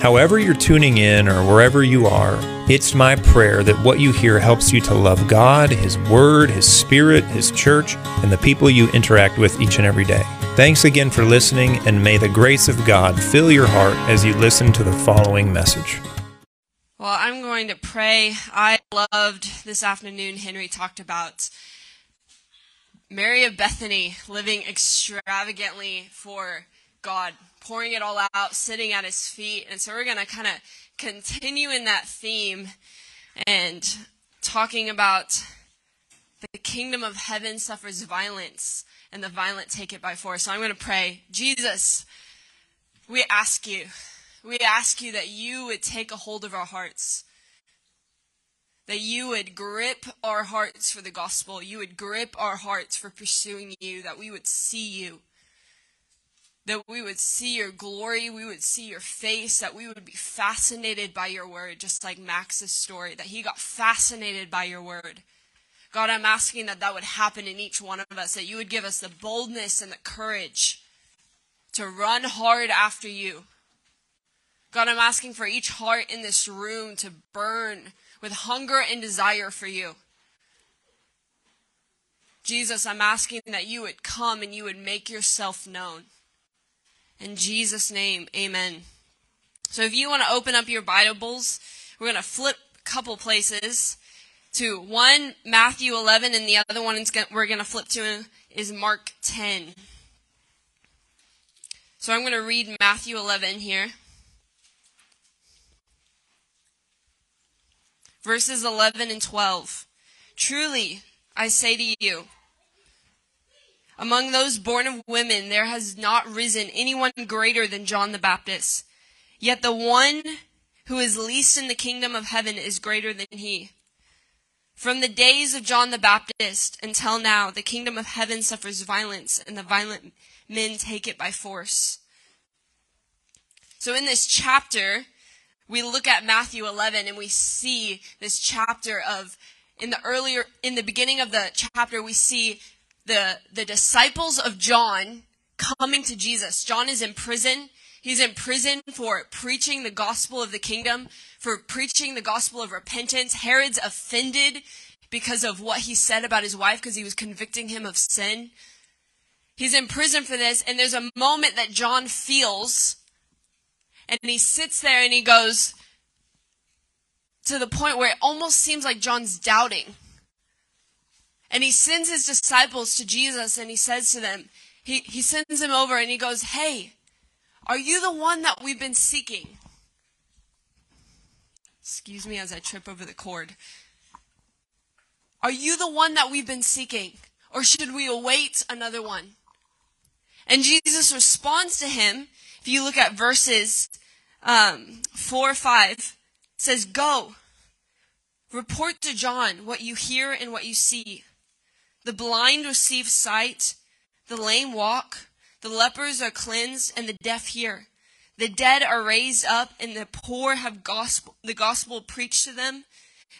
However, you're tuning in or wherever you are, it's my prayer that what you hear helps you to love God, His Word, His Spirit, His church, and the people you interact with each and every day. Thanks again for listening, and may the grace of God fill your heart as you listen to the following message. Well, I'm going to pray. I loved this afternoon, Henry talked about Mary of Bethany living extravagantly for God pouring it all out, sitting at his feet. And so we're going to kind of continue in that theme and talking about the kingdom of heaven suffers violence and the violent take it by force. So I'm going to pray. Jesus, we ask you, we ask you that you would take a hold of our hearts. That you would grip our hearts for the gospel. You would grip our hearts for pursuing you. That we would see you that we would see your glory, we would see your face, that we would be fascinated by your word, just like Max's story, that he got fascinated by your word. God, I'm asking that that would happen in each one of us, that you would give us the boldness and the courage to run hard after you. God, I'm asking for each heart in this room to burn with hunger and desire for you. Jesus, I'm asking that you would come and you would make yourself known. In Jesus' name, amen. So if you want to open up your Bibles, we're going to flip a couple places to one Matthew 11 and the other one we're going to flip to is Mark 10. So I'm going to read Matthew 11 here. Verses 11 and 12. Truly, I say to you, among those born of women, there has not risen anyone greater than John the Baptist. Yet the one who is least in the kingdom of heaven is greater than he. From the days of John the Baptist until now, the kingdom of heaven suffers violence, and the violent men take it by force. So in this chapter, we look at Matthew 11 and we see this chapter of, in the earlier, in the beginning of the chapter, we see the, the disciples of John coming to Jesus. John is in prison. He's in prison for preaching the gospel of the kingdom, for preaching the gospel of repentance. Herod's offended because of what he said about his wife because he was convicting him of sin. He's in prison for this, and there's a moment that John feels, and he sits there and he goes to the point where it almost seems like John's doubting. And he sends his disciples to Jesus and he says to them, he, he sends them over and he goes, Hey, are you the one that we've been seeking? Excuse me as I trip over the cord. Are you the one that we've been seeking? Or should we await another one? And Jesus responds to him. If you look at verses um, 4 5, says, Go, report to John what you hear and what you see. The blind receive sight, the lame walk, the lepers are cleansed, and the deaf hear. The dead are raised up, and the poor have gospel, the gospel preached to them.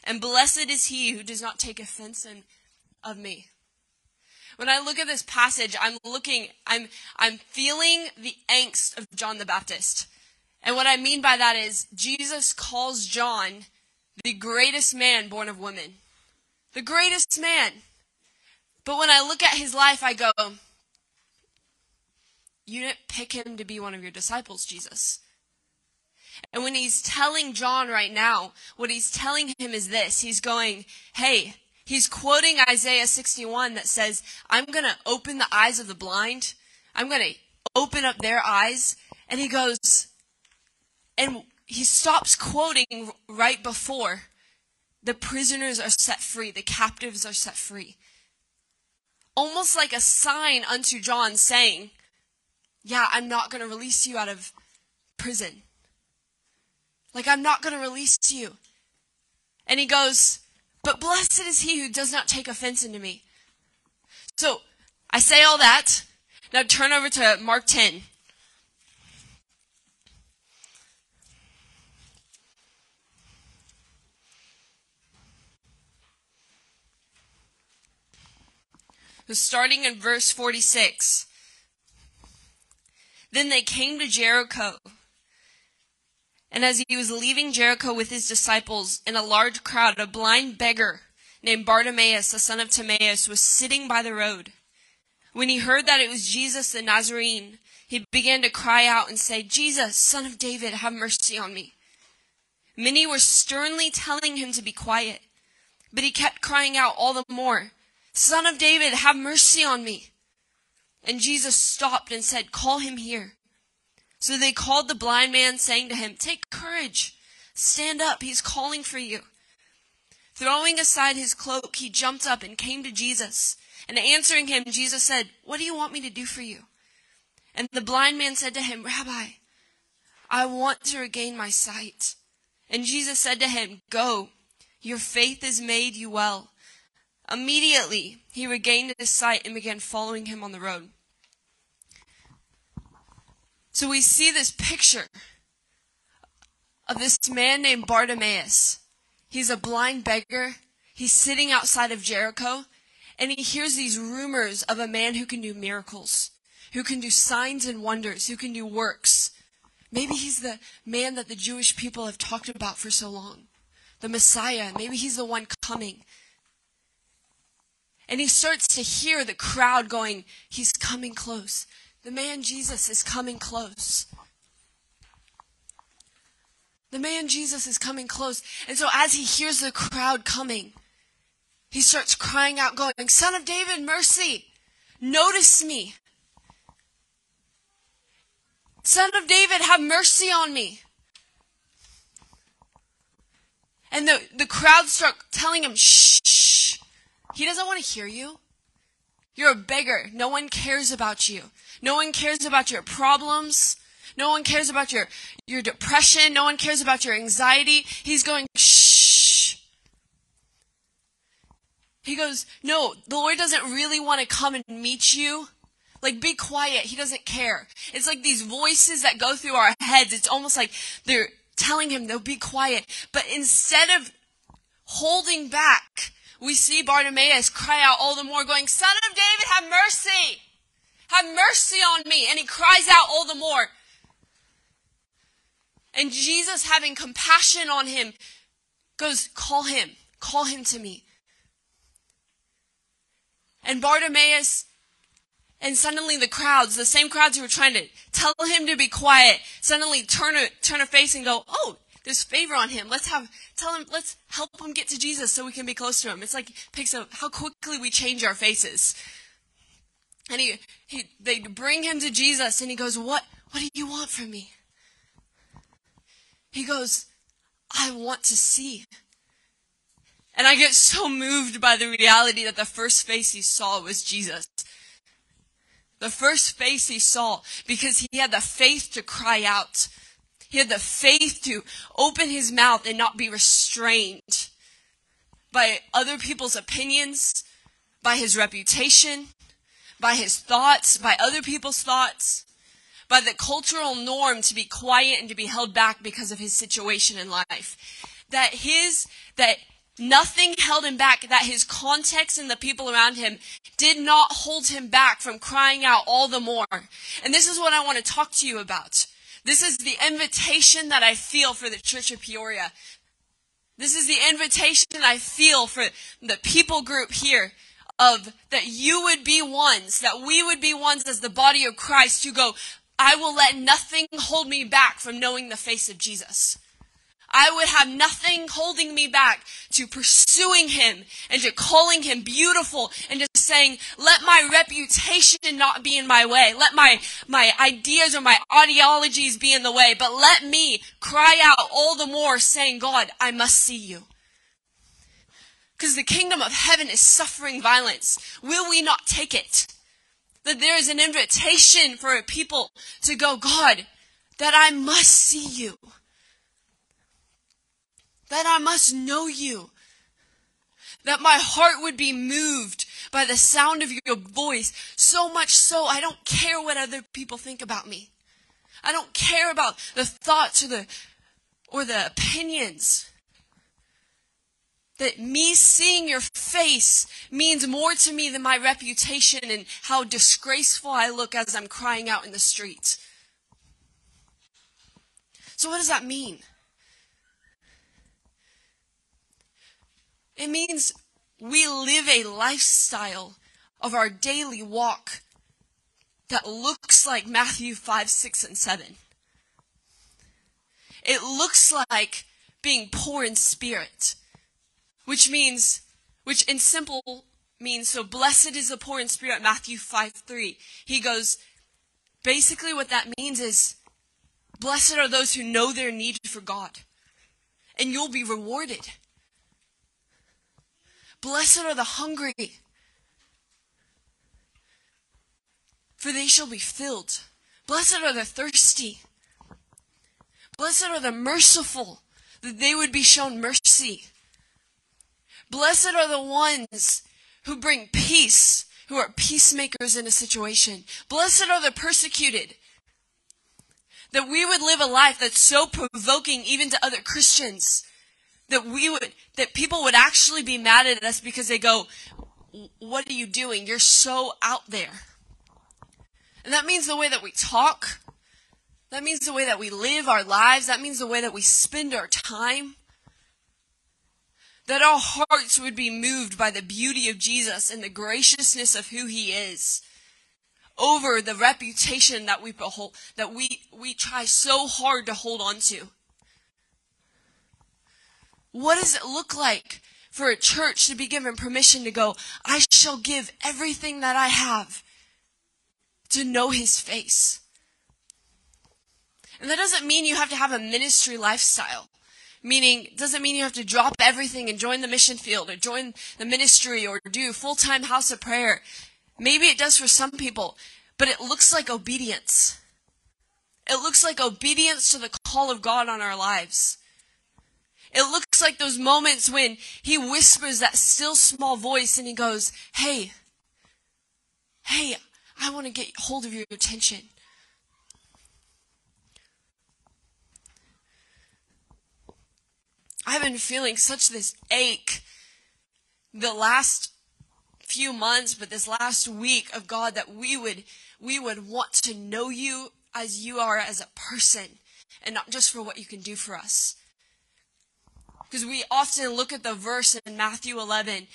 And blessed is he who does not take offense in, of me. When I look at this passage, I'm looking, I'm, I'm feeling the angst of John the Baptist. And what I mean by that is Jesus calls John the greatest man born of women. The greatest man. But when I look at his life, I go, You didn't pick him to be one of your disciples, Jesus. And when he's telling John right now, what he's telling him is this He's going, Hey, he's quoting Isaiah 61 that says, I'm going to open the eyes of the blind. I'm going to open up their eyes. And he goes, and he stops quoting right before the prisoners are set free, the captives are set free almost like a sign unto John saying, Yeah, I'm not going to release you out of prison. Like, I'm not going to release you. And he goes, But blessed is he who does not take offense into me. So I, say all that. Now turn over to Mark 10. Starting in verse 46. Then they came to Jericho. And as he was leaving Jericho with his disciples in a large crowd, a blind beggar named Bartimaeus, the son of Timaeus, was sitting by the road. When he heard that it was Jesus the Nazarene, he began to cry out and say, Jesus, son of David, have mercy on me. Many were sternly telling him to be quiet, but he kept crying out all the more, Son of David, have mercy on me. And Jesus stopped and said, Call him here. So they called the blind man, saying to him, Take courage. Stand up. He's calling for you. Throwing aside his cloak, he jumped up and came to Jesus. And answering him, Jesus said, What do you want me to do for you? And the blind man said to him, Rabbi, I want to regain my sight. And Jesus said to him, Go, your faith has made you well. Immediately, he regained his sight and began following him on the road. So we see this picture of this man named Bartimaeus. He's a blind beggar. He's sitting outside of Jericho and he hears these rumors of a man who can do miracles, who can do signs and wonders, who can do works. Maybe he's the man that the Jewish people have talked about for so long. The Messiah. Maybe he's the one coming. And he starts to hear the crowd going, He's coming close. The man Jesus is coming close. The man Jesus is coming close. And so as he hears the crowd coming, he starts crying out, going, Son of David, mercy! Notice me! Son of David, have mercy on me! And the, the crowd start telling him, shh. He doesn't want to hear you. You're a beggar. No one cares about you. No one cares about your problems. No one cares about your, your depression. No one cares about your anxiety. He's going, shh. He goes, no, the Lord doesn't really want to come and meet you. Like, be quiet. He doesn't care. It's like these voices that go through our heads. It's almost like they're telling him, no, be quiet. But instead of holding back, we see Bartimaeus cry out all the more, going, Son of David, have mercy! Have mercy on me! And he cries out all the more. And Jesus, having compassion on him, goes, Call him, call him to me. And Bartimaeus, and suddenly the crowds, the same crowds who were trying to tell him to be quiet, suddenly turn a, turn a face and go, Oh, there's favor on him. Let's have, tell him, let's help him get to Jesus so we can be close to him. It's like, picks up how quickly we change our faces. And he, he, they bring him to Jesus and he goes, what, what do you want from me? He goes, I want to see. And I get so moved by the reality that the first face he saw was Jesus. The first face he saw because he had the faith to cry out. He had the faith to open his mouth and not be restrained by other people's opinions, by his reputation, by his thoughts, by other people's thoughts, by the cultural norm to be quiet and to be held back because of his situation in life. That his, that nothing held him back, that his context and the people around him did not hold him back from crying out all the more. And this is what I want to talk to you about. This is the invitation that I feel for the Church of Peoria. This is the invitation I feel for the people group here of that you would be ones, that we would be ones as the body of Christ who go, I will let nothing hold me back from knowing the face of Jesus. I would have nothing holding me back to pursuing him and to calling him beautiful and just saying, let my reputation not be in my way. Let my, my ideas or my ideologies be in the way, but let me cry out all the more saying, God, I must see you. Because the kingdom of heaven is suffering violence. Will we not take it? That there is an invitation for a people to go, God, that I must see you that I must know you, that my heart would be moved by the sound of your voice, so much so I don't care what other people think about me. I don't care about the thoughts or the or the opinions. That me seeing your face means more to me than my reputation and how disgraceful I look as I'm crying out in the street. So, what does that mean? It means we live a lifestyle of our daily walk that looks like Matthew 5, 6, and 7. It looks like being poor in spirit, which means, which in simple means, so blessed is the poor in spirit, Matthew 5, 3. He goes, basically what that means is, blessed are those who know their need for God, and you'll be rewarded. Blessed are the hungry, for they shall be filled. Blessed are the thirsty. Blessed are the merciful, that they would be shown mercy. Blessed are the ones who bring peace, who are peacemakers in a situation. Blessed are the persecuted, that we would live a life that's so provoking even to other Christians that we would that people would actually be mad at us because they go what are you doing you're so out there and that means the way that we talk that means the way that we live our lives that means the way that we spend our time that our hearts would be moved by the beauty of Jesus and the graciousness of who he is over the reputation that we behold, that we, we try so hard to hold on to. What does it look like for a church to be given permission to go, I shall give everything that I have to know his face? And that doesn't mean you have to have a ministry lifestyle. Meaning, doesn't mean you have to drop everything and join the mission field or join the ministry or do full-time house of prayer. Maybe it does for some people, but it looks like obedience. It looks like obedience to the call of God on our lives. It looks like those moments when he whispers that still small voice and he goes, Hey, hey, I want to get hold of your attention. I've been feeling such this ache the last few months, but this last week of God that we would, we would want to know you as you are as a person and not just for what you can do for us. Because we often look at the verse in Matthew 11,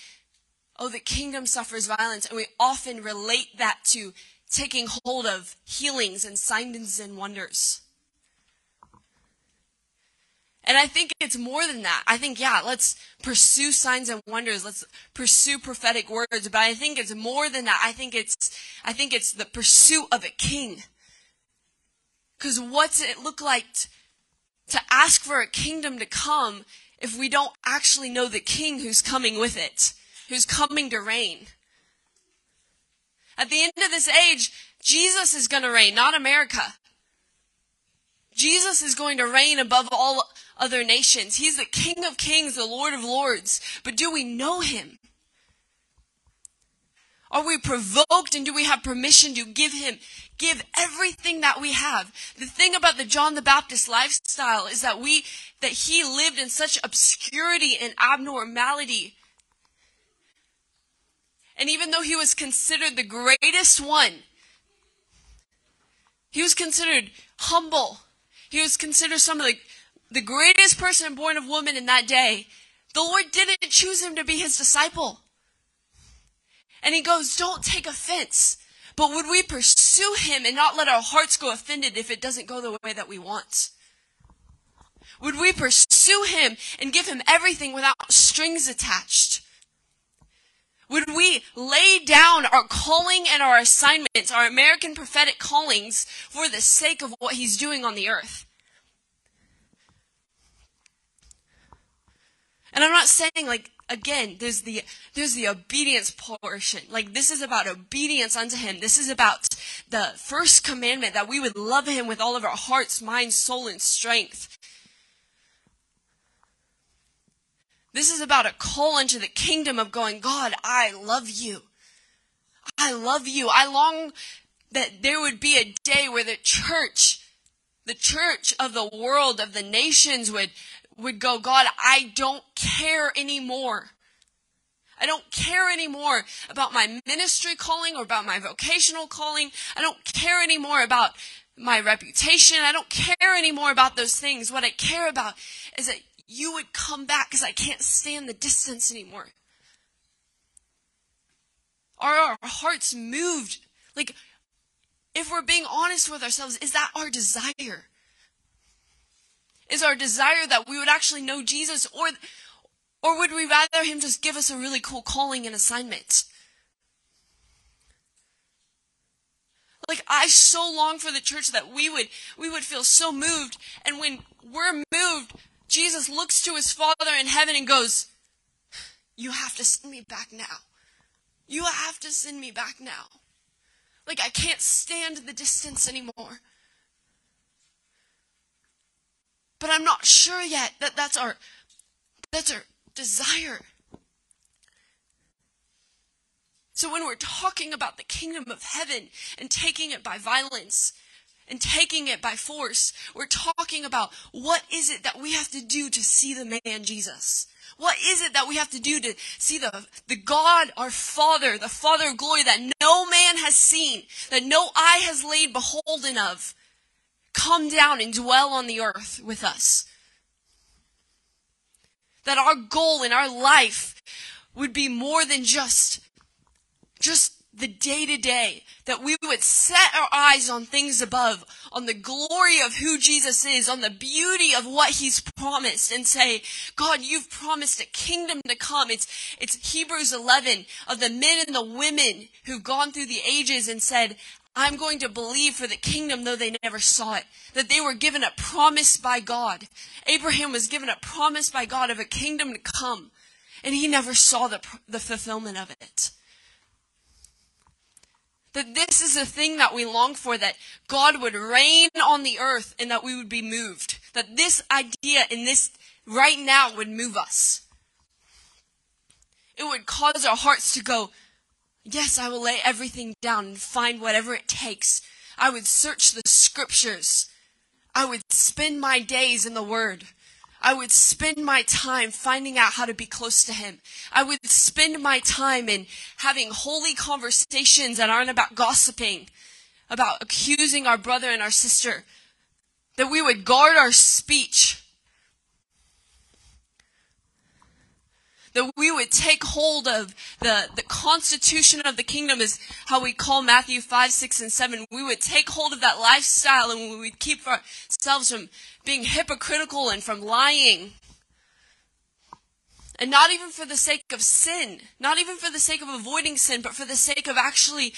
oh, the kingdom suffers violence, and we often relate that to taking hold of healings and signs and wonders. And I think it's more than that. I think, yeah, let's pursue signs and wonders. Let's pursue prophetic words. But I think it's more than that. I think it's, I think it's the pursuit of a king. Cause what's it look like t- to ask for a kingdom to come if we don't actually know the king who's coming with it, who's coming to reign. At the end of this age, Jesus is going to reign, not America. Jesus is going to reign above all other nations. He's the King of kings, the Lord of lords. But do we know him? Are we provoked and do we have permission to give him, give everything that we have? The thing about the John the Baptist lifestyle is that we, that he lived in such obscurity and abnormality. And even though he was considered the greatest one, he was considered humble. He was considered some of the, the greatest person born of woman in that day. The Lord didn't choose him to be his disciple. And he goes, don't take offense. But would we pursue him and not let our hearts go offended if it doesn't go the way that we want? Would we pursue him and give him everything without strings attached? Would we lay down our calling and our assignments, our American prophetic callings, for the sake of what he's doing on the earth? And I'm not saying like again, there's the there's the obedience portion. Like this is about obedience unto him. This is about the first commandment that we would love him with all of our hearts, mind, soul, and strength. This is about a call into the kingdom of going, God, I love you. I love you. I long that there would be a day where the church, the church of the world, of the nations would, would go, God, I don't care anymore. I don't care anymore about my ministry calling or about my vocational calling. I don't care anymore about my reputation. I don't care anymore about those things. What I care about is that you would come back because I can't stand the distance anymore. Are our hearts moved? Like, if we're being honest with ourselves, is that our desire? Is our desire that we would actually know Jesus or, or would we rather him just give us a really cool calling and assignment? Like I so long for the church that we would we would feel so moved and when we're moved, Jesus looks to his Father in heaven and goes, "You have to send me back now. You have to send me back now." Like I can't stand the distance anymore. But I'm not sure yet that that's our that's our desire. So when we're talking about the kingdom of heaven and taking it by violence and taking it by force, we're talking about what is it that we have to do to see the man Jesus? What is it that we have to do to see the, the God, our Father, the Father of glory that no man has seen, that no eye has laid beholden of, come down and dwell on the earth with us? That our goal in our life would be more than just just the day to day, that we would set our eyes on things above, on the glory of who Jesus is, on the beauty of what he's promised and say, God, you've promised a kingdom to come. It's, it's Hebrews 11 of the men and the women who've gone through the ages and said, I'm going to believe for the kingdom though they never saw it. That they were given a promise by God. Abraham was given a promise by God of a kingdom to come. And he never saw the, the fulfillment of it. That this is a thing that we long for, that God would reign on the earth and that we would be moved. That this idea in this right now would move us. It would cause our hearts to go, yes, I will lay everything down and find whatever it takes. I would search the scriptures. I would spend my days in the Word. I would spend my time finding out how to be close to Him. I would spend my time in having holy conversations that aren't about gossiping, about accusing our brother and our sister. That we would guard our speech that we would take hold of the, the constitution of the kingdom is how we call Matthew 5, 6, and 7. We would take hold of that lifestyle and we would keep ourselves from being hypocritical and from lying. And not even for the sake of sin, not even for the sake of avoiding sin, but for the sake of actually,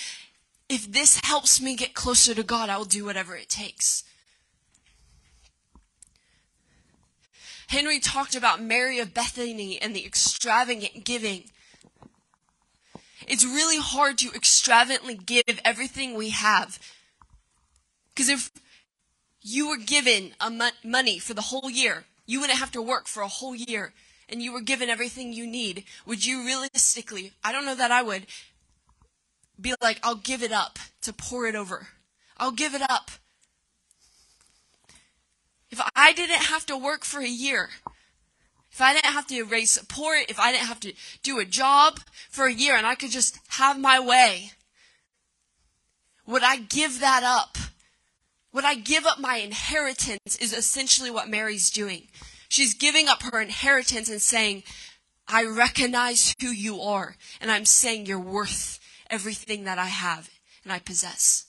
if this helps me get closer to God, I will do whatever it takes. Henry talked about Mary of Bethany and the extravagant giving. It's really hard to extravagantly give everything we have. Because if you were given a mo- money for the whole year, you wouldn't have to work for a whole year, and you were given everything you need, would you realistically, I don't know that I would, be like, I'll give it up to pour it over. I'll give it up if I didn't have to work for a year, if I didn't have to raise support, if I didn't have to do a job for a year and I could just have my way, would I give that up? Would I give up my inheritance is essentially what Mary's doing. She's giving up her inheritance and saying, I recognize who you are, and I'm saying you're worth everything that I have and I possess.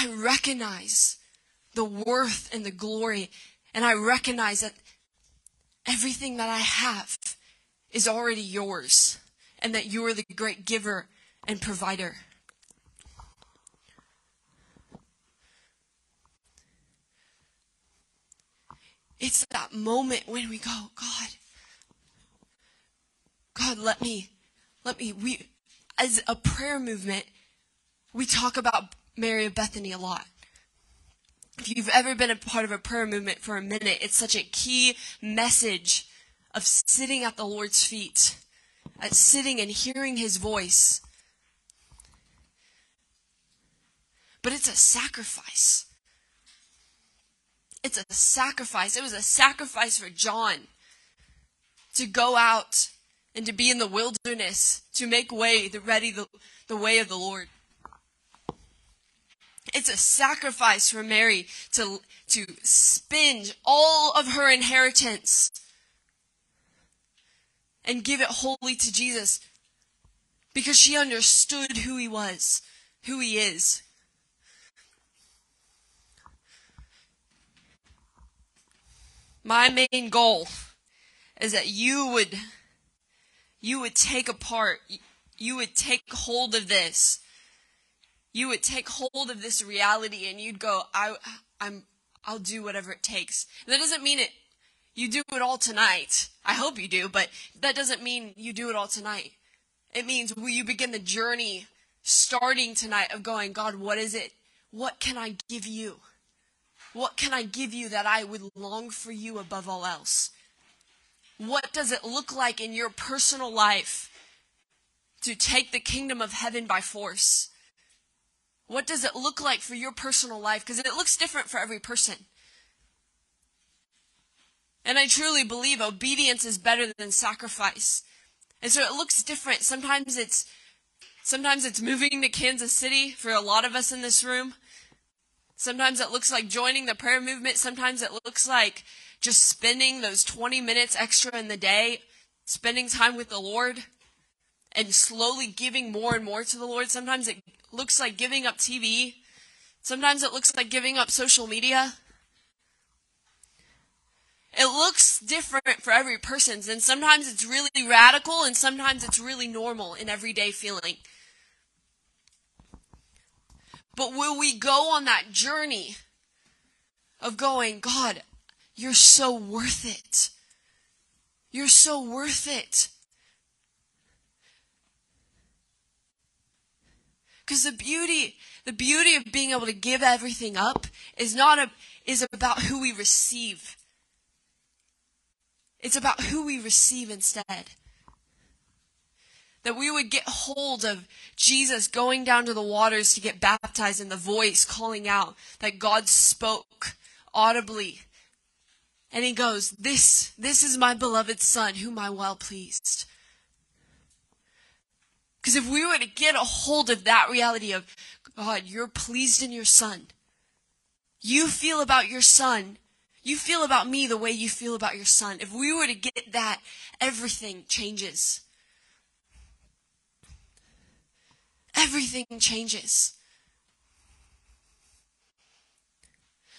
I recognize the worth and the glory, and I recognize that everything that I have is already yours, and that you are the great giver and provider. It's that moment when we go, God, God, let me, let me, we, as a prayer movement, we talk about Mary of Bethany a lot. if you've ever been a part of a prayer movement for a minute, it's such a key message of sitting at the Lord's feet, at sitting and hearing his voice. But it's a sacrifice. It's a sacrifice. It was a sacrifice for John to go out and to be in the wilderness, to make way, the ready the, the way of the Lord. It's a sacrifice for Mary to, to spend all of her inheritance and give it wholly to Jesus because she understood who he was, who he is. My main goal is that you would you would take apart you would take hold of this you would take hold of this reality and you'd go I I'm I'll do whatever it takes. And that doesn't mean it you do it all tonight. I hope you do, but that doesn't mean you do it all tonight. It means will you begin the journey starting tonight of going, God, what is it? What can I give you? What can I give you that I would long for you above all else? What does it look like in your personal life to take the kingdom of heaven by force? What does it look like for your personal life? Because it looks different for every person. And I truly believe obedience is better than sacrifice. And so it looks different. Sometimes it's sometimes it's moving to Kansas City for a lot of us in this room. Sometimes it looks like joining the prayer movement. Sometimes it looks like just spending those 20 minutes extra in the day, spending time with the Lord, and slowly giving more and more to the Lord. Sometimes it looks like giving up TV. Sometimes it looks like giving up social media. It looks different for every person, and sometimes it's really radical, and sometimes it's really normal in everyday feeling. But will we go on that journey of going, God, you're so worth it. You're so worth it. Because the beauty, the beauty of being able to give everything up is not a, is about who we receive. It's about who we receive instead. That we would get hold of Jesus going down to the waters to get baptized and the voice calling out that God spoke audibly and he goes, This, this is my beloved son, whom I well pleased. Because if we were to get a hold of that reality of, God, you're pleased in your son. You feel about your son. You feel about me the way you feel about your son. If we were to get that, everything changes. Everything changes.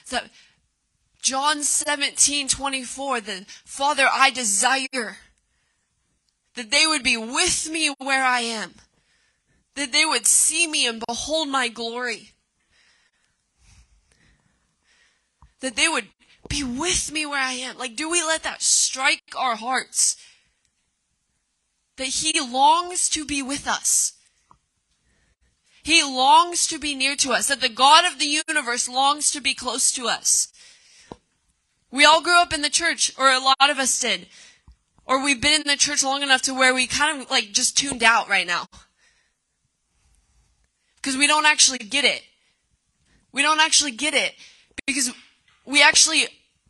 So John 17, 24, the Father, I desire that they would be with me where I am, that they would see me and behold my glory, that they would be with me where I am. Like, do we let that strike our hearts? That He longs to be with us. He longs to be near to us, that the God of the universe longs to be close to us. We all grew up in the church, or a lot of us did. Or we've been in the church long enough to where we kind of like just tuned out right now. Because we don't actually get it. We don't actually get it because we actually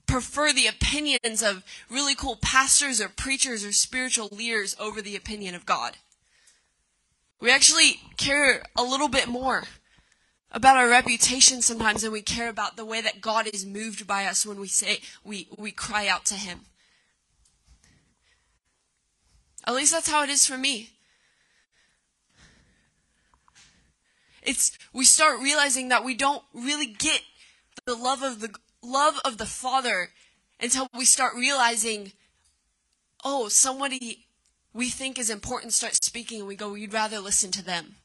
prefer the opinions of really cool pastors or preachers or spiritual leaders over the opinion of God. We actually care a little bit more about our reputation sometimes than we care about the way that God is moved by us when we say we, we cry out to him. At least that's how it is for me. It's we start realizing that we don't really get the love of the love of the Father until we start realizing, oh, somebody we think is important starts speaking and we go, we'd rather listen to them.